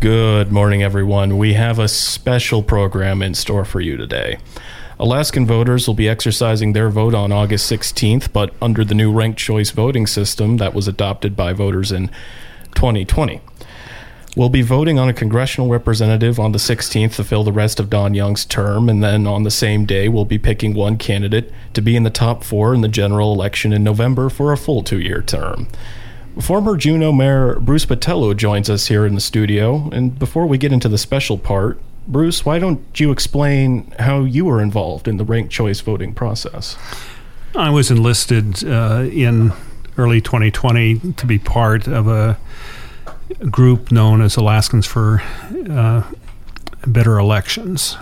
Good morning, everyone. We have a special program in store for you today. Alaskan voters will be exercising their vote on August 16th, but under the new ranked choice voting system that was adopted by voters in 2020. We'll be voting on a congressional representative on the 16th to fill the rest of Don Young's term, and then on the same day, we'll be picking one candidate to be in the top four in the general election in November for a full two year term. Former Juneau Mayor Bruce Botelho joins us here in the studio, and before we get into the special part, Bruce, why don't you explain how you were involved in the ranked choice voting process? I was enlisted uh, in early 2020 to be part of a group known as Alaskans for uh, Better Elections.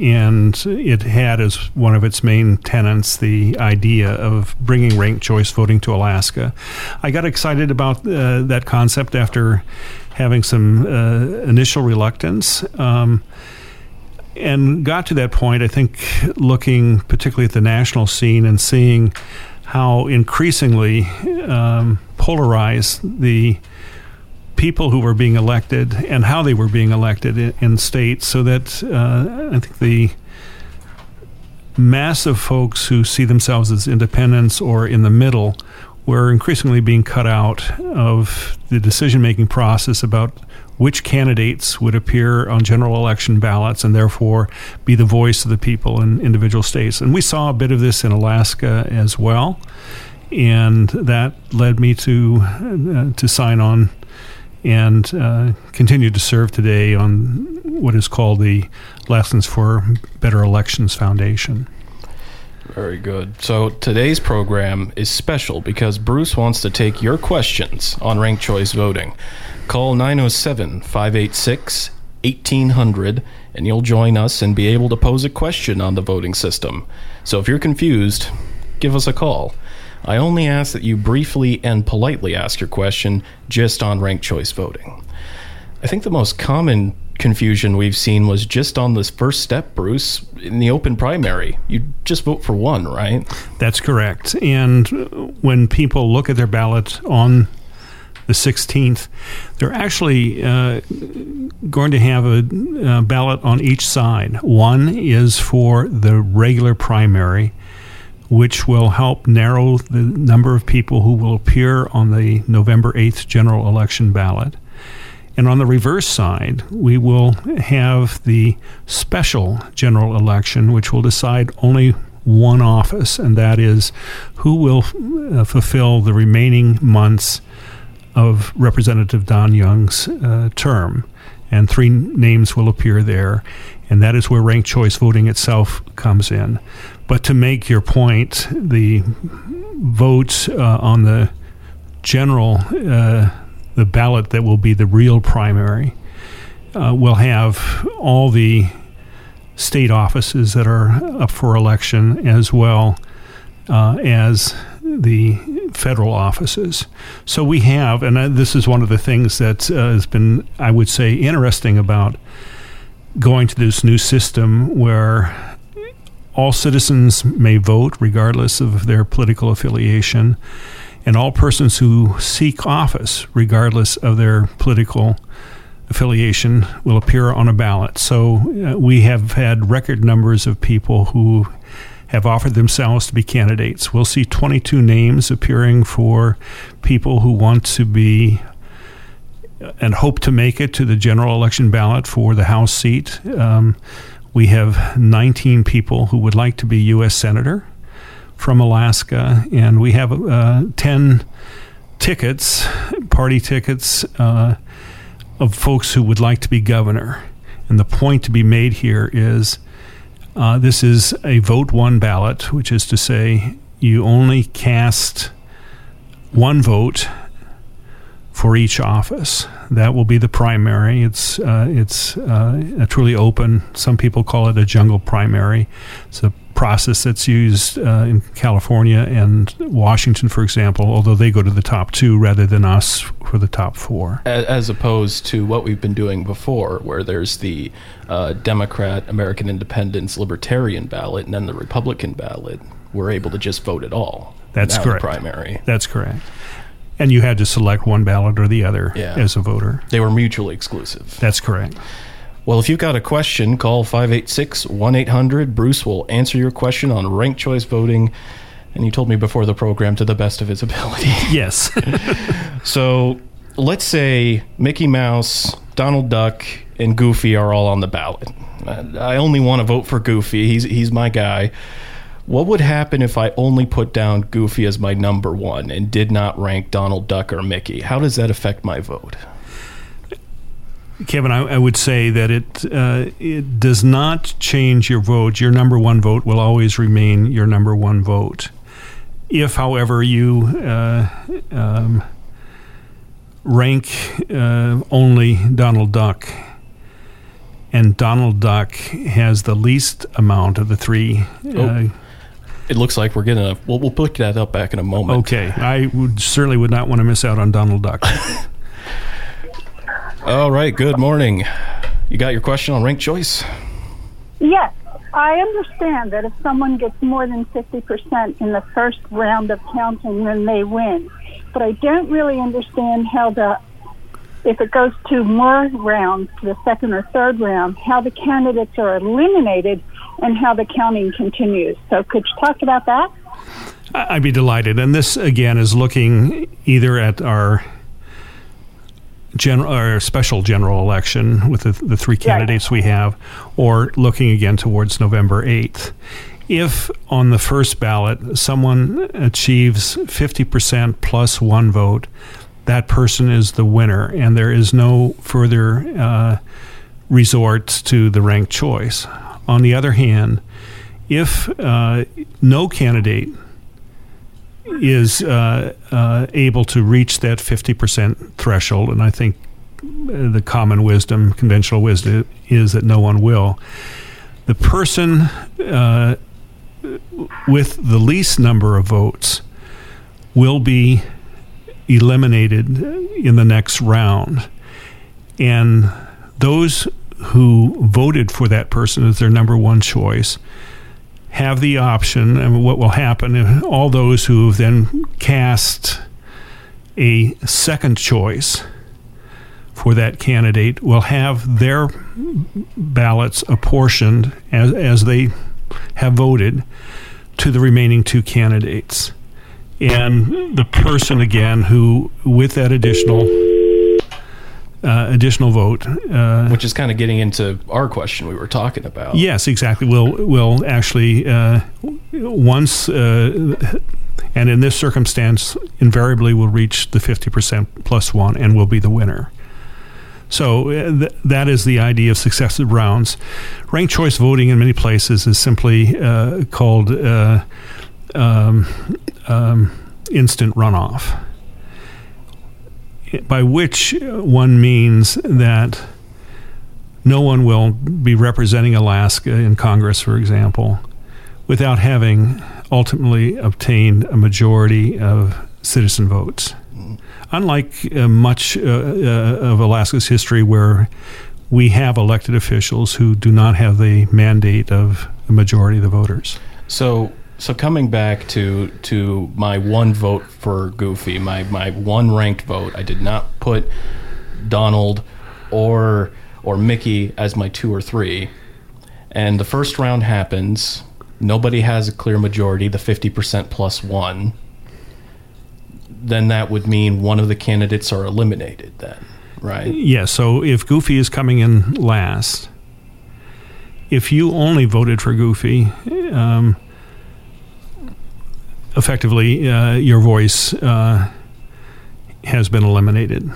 And it had as one of its main tenets the idea of bringing ranked choice voting to Alaska. I got excited about uh, that concept after having some uh, initial reluctance. Um, and got to that point, I think, looking particularly at the national scene and seeing how increasingly um, polarized the people who were being elected and how they were being elected in, in states, so that uh, I think the mass of folks who see themselves as independents or in the middle were increasingly being cut out of the decision making process about which candidates would appear on general election ballots and therefore be the voice of the people in individual states. And we saw a bit of this in Alaska as well. And that led me to uh, to sign on and uh, continue to serve today on what is called the Alaskans for Better Elections Foundation. Very good. So today's program is special because Bruce wants to take your questions on ranked choice voting. Call 907 586 1800 and you'll join us and be able to pose a question on the voting system. So if you're confused, give us a call. I only ask that you briefly and politely ask your question just on ranked choice voting. I think the most common confusion we've seen was just on this first step, Bruce, in the open primary. You just vote for one, right? That's correct. And when people look at their ballot on the 16th, they're actually uh, going to have a, a ballot on each side. One is for the regular primary, which will help narrow the number of people who will appear on the November 8th general election ballot. And on the reverse side, we will have the special general election, which will decide only one office, and that is who will uh, fulfill the remaining months of Representative Don Young's uh, term. And three names will appear there, and that is where ranked choice voting itself comes in. But to make your point, the votes uh, on the general uh, the ballot that will be the real primary uh, will have all the state offices that are up for election as well uh, as the federal offices. So we have, and uh, this is one of the things that uh, has been, I would say, interesting about going to this new system where all citizens may vote regardless of their political affiliation and all persons who seek office, regardless of their political affiliation, will appear on a ballot. So uh, we have had record numbers of people who have offered themselves to be candidates. We'll see 22 names appearing for people who want to be and hope to make it to the general election ballot for the House seat. Um, we have 19 people who would like to be U.S. Senator from Alaska, and we have uh, 10 tickets, party tickets, uh, of folks who would like to be governor. And the point to be made here is uh, this is a vote one ballot, which is to say, you only cast one vote for each office. That will be the primary. It's uh, it's uh, truly open. Some people call it a jungle primary. It's a process that's used uh, in California and Washington, for example, although they go to the top two rather than us for the top four. As opposed to what we've been doing before, where there's the uh, Democrat, American Independence, Libertarian ballot, and then the Republican ballot. We're able to just vote at all. That's correct. Primary. That's correct. And you had to select one ballot or the other Yeah. as a voter. They were mutually exclusive. That's correct. Well, if you've got a question, call 586 1 800. Bruce will answer your question on ranked choice voting. And he told me before the program to the best of his ability. Yes. so let's say Mickey Mouse, Donald Duck, and Goofy are all on the ballot. I only want to vote for Goofy. He's, he's my guy. What would happen if I only put down Goofy as my number one and did not rank Donald Duck or Mickey? How does that affect my vote? Kevin, I, I would say that it uh, it does not change your vote. Your number one vote will always remain your number one vote. If, however, you uh, um, rank uh, only Donald Duck, and Donald Duck has the least amount of the three. Uh, Oh. It looks like we're getting a. We'll, we'll pick that up back in a moment. okay, I would certainly would not want to miss out on Donald Duck. All right. Good morning. You got your question on ranked choice? Yes, I understand that if someone gets more than 50% in the first round of counting, then they win. But I don't really understand how the, if it goes to more rounds, the second or third round, how the candidates are eliminated and how the counting continues. So could you talk about that? I'd be delighted. And this again is looking either at our general our special general election with the, the three candidates we have, or looking again towards November eighth. If on the first ballot someone achieves fifty percent plus one vote, that person is the winner, and there is no further uh, resort to the ranked choice. On the other hand, if uh, no candidate is uh, uh, able to reach that 50% threshold, and I think uh, the common wisdom, conventional wisdom, is that no one will. The person uh, with the least number of votes will be eliminated in the next round. And those who voted for that person as their number one choice have the option, and what will happen, if all those who have then cast a second choice for that candidate will have their ballots apportioned as, as they have voted to the remaining two candidates. And the person, again, who, with that additional uh, additional vote, uh, Which is kind of getting into our question we were talking about. Yes, exactly. Will will actually uh, once uh, and in this circumstance invariably will reach the fifty percent plus one and will be the winner. So uh, th- that is the idea of successive rounds. Ranked choice voting in many places is simply uh, called uh, um, um, instant runoff by which one means that no one will be representing Alaska in Congress, for example, without having ultimately obtained a majority of citizen votes. Unlike uh, much uh, uh, of Alaska's history, where we have elected officials who do not have the mandate of the majority of the voters. So so coming back to to my one vote for Goofy, my my one ranked vote, I did not put Donald or or Mickey as my two or three. And the first round happens. Nobody has a clear majority, the 50% plus one. Then that would mean one of the candidates are eliminated then, right? Yeah, so if Goofy is coming in last, if you only voted for Goofy, um, effectively uh, your voice uh, has been eliminated.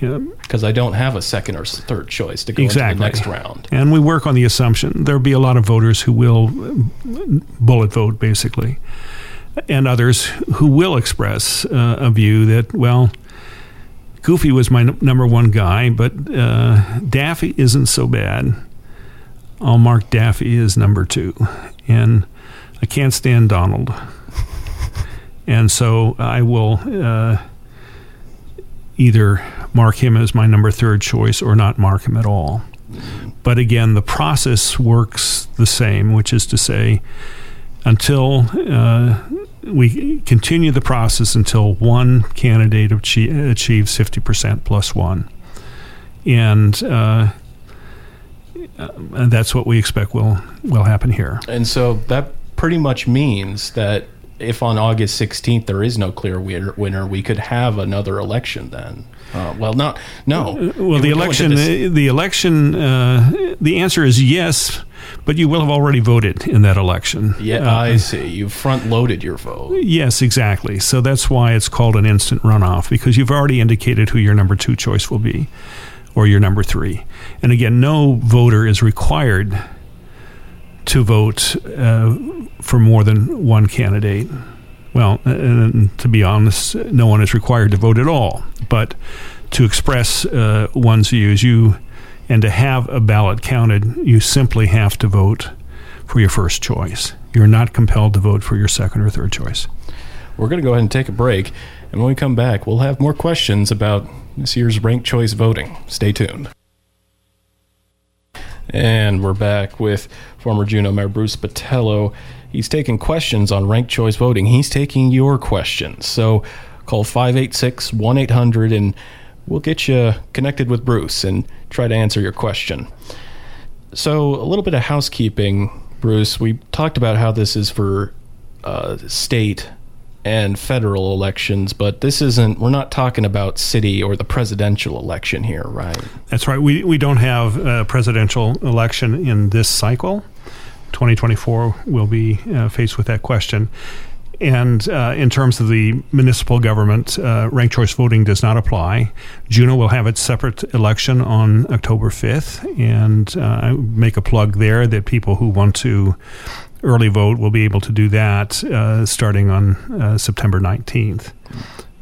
Yeah, Because I don't have a second or third choice to go Exactly. into the next round. and we work on the assumption there'll be a lot of voters who will uh, bullet vote, basically, and others who will express uh, a view that, well, Goofy was my n- number one guy, but uh, Daffy isn't so bad. I'll mark Daffy as number two. And I can't stand Donald. And so I will uh, either mark him as my number third choice or not mark him at all. But again, the process works the same, which is to say, until uh, we continue the process until one candidate achie- achieves 50% plus one. And, uh, and that's what we expect will, will happen here. And so that pretty much means that if on August 16th there is no clear winner, we could have another election then. Uh, well, not no. Uh, well, the we go into election, this- the election, uh, the answer is yes, but you will have already voted in that election. yeah, Uh, I see. You front loaded your vote. Yes, exactly. So that's why it's called an instant runoff because you've already indicated who your number two choice will be or your number three. And again, no voter is required to vote uh, for more than one candidate. Well, and to be honest, no one is required to vote at all. But to express uh, one's views, you and to have a ballot counted, you simply have to vote for your first choice. You're not compelled to vote for your second or third choice. We're going to go ahead and take a break. And when we come back, we'll have more questions about this year's ranked choice voting. Stay tuned. And we're back with former Juneau Mayor Bruce Botelho. He's taking questions on ranked choice voting. He's taking your questions. So call 586 1 800 and we'll get you connected with Bruce and try to answer your question. So, a little bit of housekeeping, Bruce. We talked about how this is for uh, state and federal elections, but this isn't, we're not talking about city or the presidential election here, right? That's right. We, we don't have a presidential election in this cycle. 2024 will be uh, faced with that question. And uh, in terms of the municipal government, uh, ranked choice voting does not apply. Juneau will have its separate election on October 5th. And uh, I make a plug there that people who want to early vote will be able to do that uh, starting on uh, September 19th.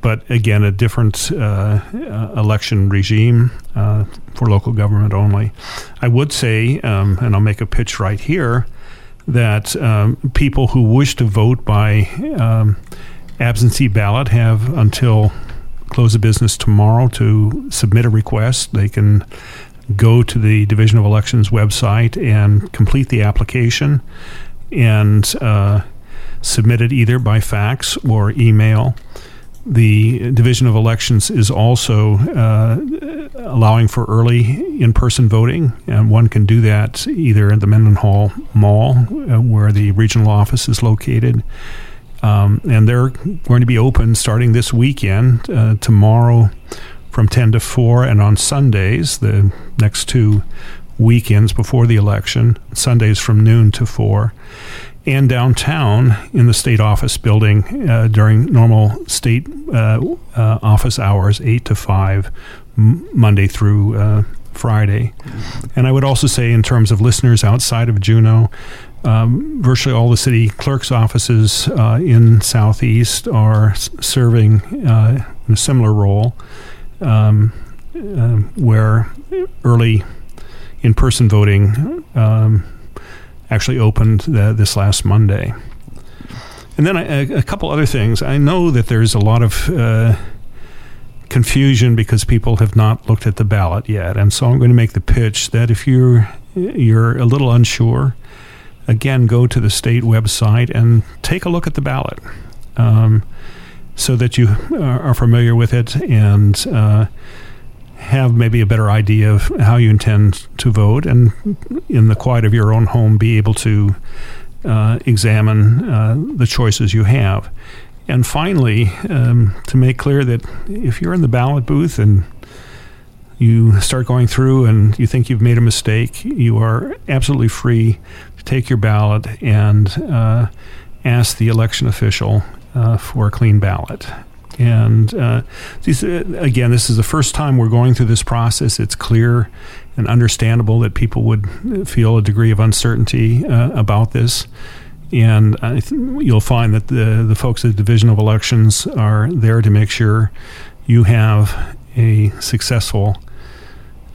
But again, a different uh, election regime uh, for local government only. I would say, um, and I'll make a pitch right here, that um, people who wish to vote by um, absentee ballot have until close of business tomorrow to submit a request. They can go to the Division of Elections website and complete the application and uh, submit it either by fax or email. The Division of Elections is also uh, allowing for early in person voting, and one can do that either at the Mendenhall Mall, uh, where the regional office is located. Um, and they're going to be open starting this weekend, uh, tomorrow from 10 to 4, and on Sundays, the next two weekends before the election, Sundays from noon to 4 and downtown in the state office building uh, during normal state uh, uh, office hours, 8 to 5, m- Monday through uh, Friday. And I would also say, in terms of listeners outside of Juneau, um, virtually all the city clerk's offices uh, in Southeast are s- serving uh, in a similar role, um, where early in person voting um, actually opened the, this last Monday. And then I, a, a couple other things. I know that there's a lot of uh, confusion because people have not looked at the ballot yet, and so I'm going to make the pitch that if you're you're a little unsure, again, go to the state website and take a look at the ballot, um, so that you are familiar with it and. Uh, have maybe a better idea of how you intend to vote, and in the quiet of your own home, be able to uh, examine uh, the choices you have. And finally, um, to make clear that if you're in the ballot booth and you start going through and you think you've made a mistake, you are absolutely free to take your ballot and uh, ask the election official uh, for a clean ballot. And uh, these, uh, again, this is the first time we're going through this process. It's clear and understandable that people would feel a degree of uncertainty uh, about this. And th- you'll find that the, the folks at the Division of Elections are there to make sure you have a successful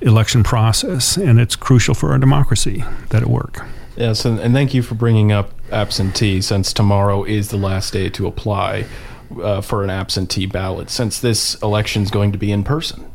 election process. And it's crucial for our democracy that it work. Yes, and, and thank you for bringing up absentee since tomorrow is the last day to apply uh, for an absentee ballot since this election is going to be in person.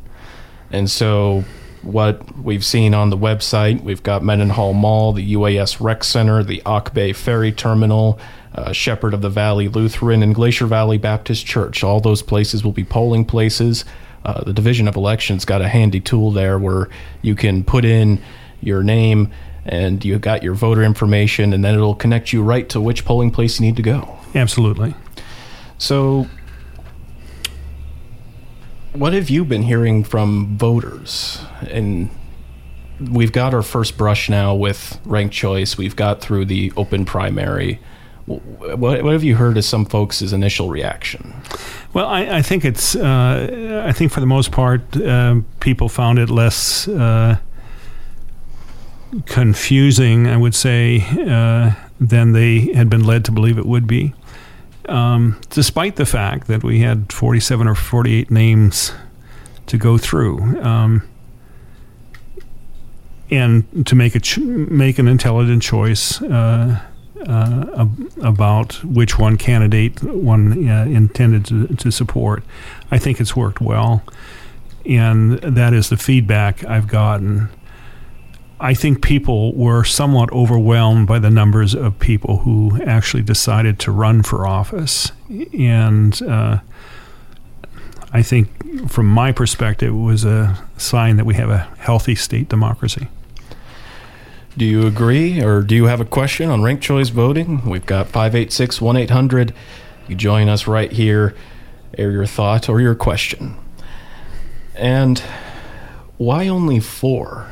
And so what we've seen on the website. We've got Mendenhall Mall, the UAS Rec Center, the Auk Bay Ferry Terminal, uh, Shepherd of the Valley Lutheran, and Glacier Valley Baptist Church. All those places will be polling places. Uh, the Division of Elections got a handy tool there where you can put in your name and you've got your voter information, and then it'll connect you right to which polling place you need to go. Absolutely. So, what have you been hearing from voters? And we've got our first brush now with ranked choice. We've got through the open primary. What, what have you heard as some folks' initial reaction? Well, I, I think it's. Uh, I think for the most part, uh, people found it less uh, confusing. I would say uh, than they had been led to believe it would be. Um, despite the fact that we had 47 or 48 names to go through. Um, and to make a ch- make an intelligent choice uh, uh, about which one candidate one uh, intended to, to support. I think it's worked well, and that is the feedback I've gotten. I think people were somewhat overwhelmed by the numbers of people who actually decided to run for office, and uh, I think, from my perspective, it was a sign that we have a healthy state democracy. Do you agree, or do you have a question on ranked choice voting? We've got 586 1 800. You join us right here, air your thought or your question. And why only four?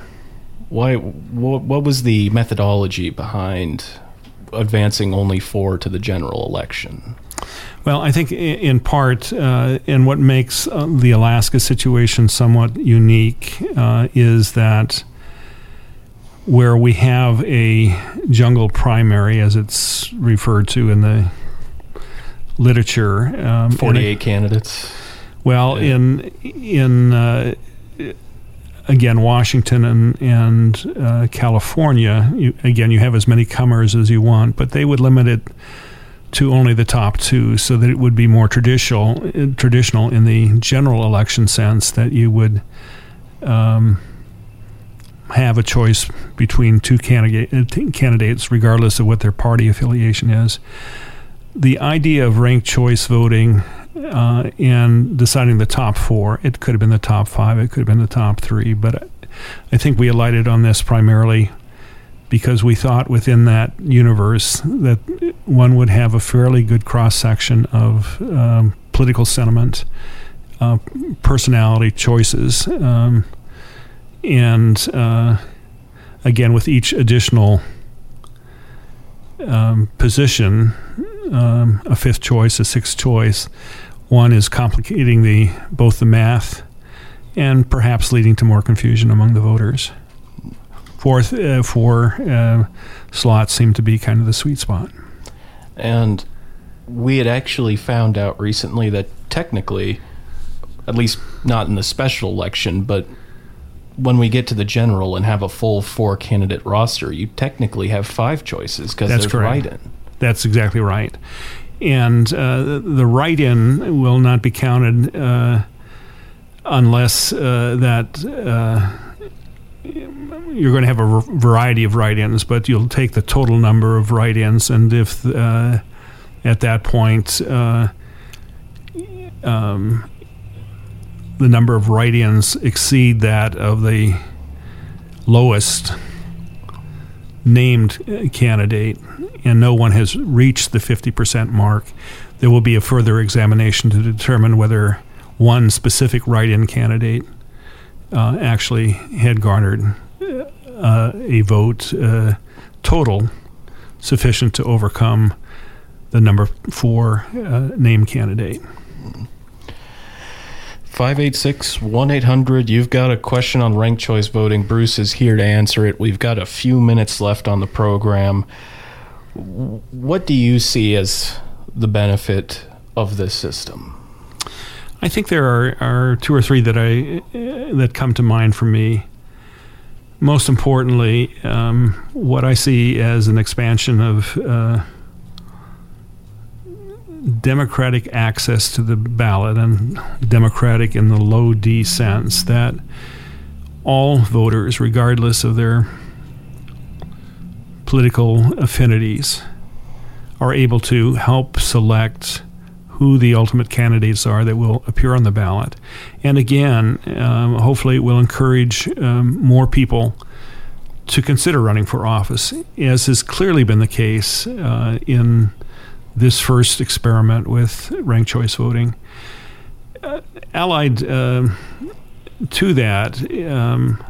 Why? What, what was the methodology behind advancing only four to the general election? Well, I think in part, uh, and what makes uh, the Alaska situation somewhat unique uh, is that where we have a jungle primary, as it's referred to in the literature. Um, 48 candidates. Well, yeah. in in uh, again Washington and and uh, California, you, again you have as many comers as you want, but they would limit it to only the top two, so that it would be more traditional traditional in the general election sense that you would. Um, have a choice between two candidate, uh, candidates, regardless of what their party affiliation is. The idea of ranked choice voting uh, and deciding the top four, it could have been the top five, it could have been the top three, but I think we alighted on this primarily because we thought within that universe that one would have a fairly good cross section of um, political sentiment, uh, personality choices. Um, and uh, again, with each additional um, position, um, a fifth choice, a sixth choice, one is complicating the both the math and perhaps leading to more confusion among the voters. Fourth, uh, four uh, slots seem to be kind of the sweet spot. And we had actually found out recently that technically, at least not in the special election, but when we get to the general and have a full four candidate roster, you technically have five choices because there's write in. That's exactly right. And uh, the write in will not be counted uh, unless uh, that uh, you're going to have a variety of write ins, but you'll take the total number of write ins. And if uh, at that point, uh, um, the number of write-ins exceed that of the lowest named candidate, and no one has reached the 50% mark, there will be a further examination to determine whether one specific write-in candidate uh, actually had garnered uh, a vote uh, total sufficient to overcome the number four uh, named candidate. 586 1 800. You've got a question on ranked choice voting. Bruce is here to answer it. We've got a few minutes left on the program. What do you see as the benefit of this system? I think there are, are two or three that I that come to mind for me. Most importantly, um, what I see as an expansion of uh, democratic access to the ballot and democratic in the low D sense that all voters, regardless of their political affinities, are able to help select who the ultimate candidates are that will appear on the ballot. And again, um, hopefully, it will encourage um, more people to consider running for office, as has clearly been the case uh, in this first experiment with ranked choice voting. Uh, allied uh, to that, um,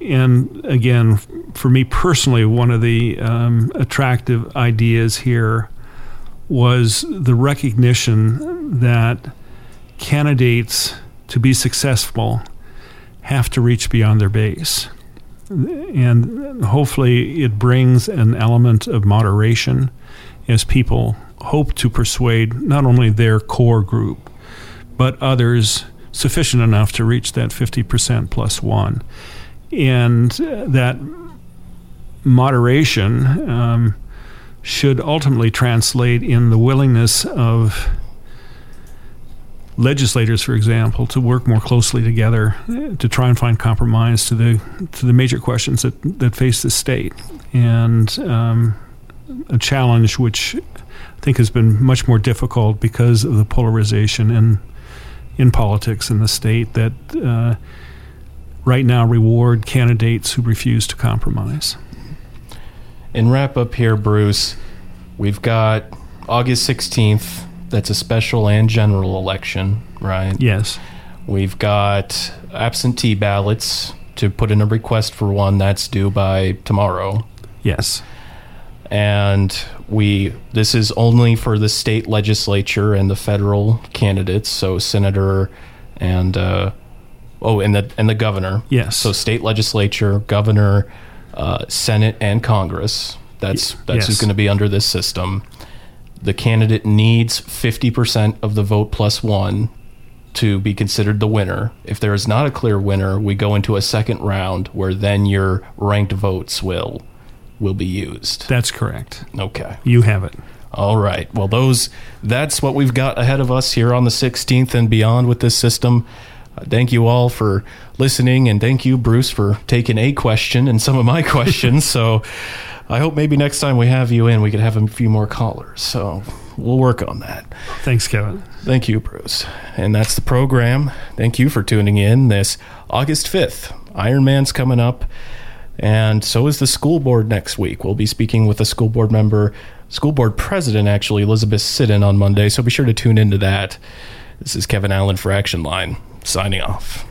and again, for me personally, one of the um, attractive ideas here was the recognition that candidates to be successful have to reach beyond their base. And hopefully, it brings an element of moderation as people hope to persuade not only their core group, but others sufficient enough to reach that 50% plus one. And that moderation um, should ultimately translate in the willingness of legislators, for example, to work more closely together to try and find compromise to the to the major questions that, that face the state, and um, a challenge which I think has been much more difficult because of the polarization in in politics in the state that uh, right now reward candidates who refuse to compromise. In wrap up here, Bruce, we've got August 16th. That's a special and general election, right? Yes. We've got absentee ballots to put in a request for one that's due by tomorrow. Yes. And we this is only for the state legislature and the federal candidates, so senator and uh, oh, and the and the governor. Yes. So state legislature, governor, uh, Senate, and Congress. That's that's yes. who's going to be under this system. The candidate needs fifty percent of the vote plus one to be considered the winner. If there is not a clear winner, we go into a second round where then your ranked votes will will be used. That's correct. Okay. You have it. All right. Well, those that's what we've got ahead of us here on the 16th and beyond with this system. Uh, thank you all for listening, and thank you, Bruce, for taking a question and some of my questions. so, I hope maybe next time we have you in, we could have a few more callers. So, we'll work on that. Thanks, Kevin. Thank you, Bruce. And that's the program. Thank you for tuning in this August 5th. Iron Man's coming up. And so is the school board next week. We'll be speaking with a school board member, school board president, actually, Elizabeth Siddon, on Monday. So be sure to tune into that. This is Kevin Allen for Action Line, signing off.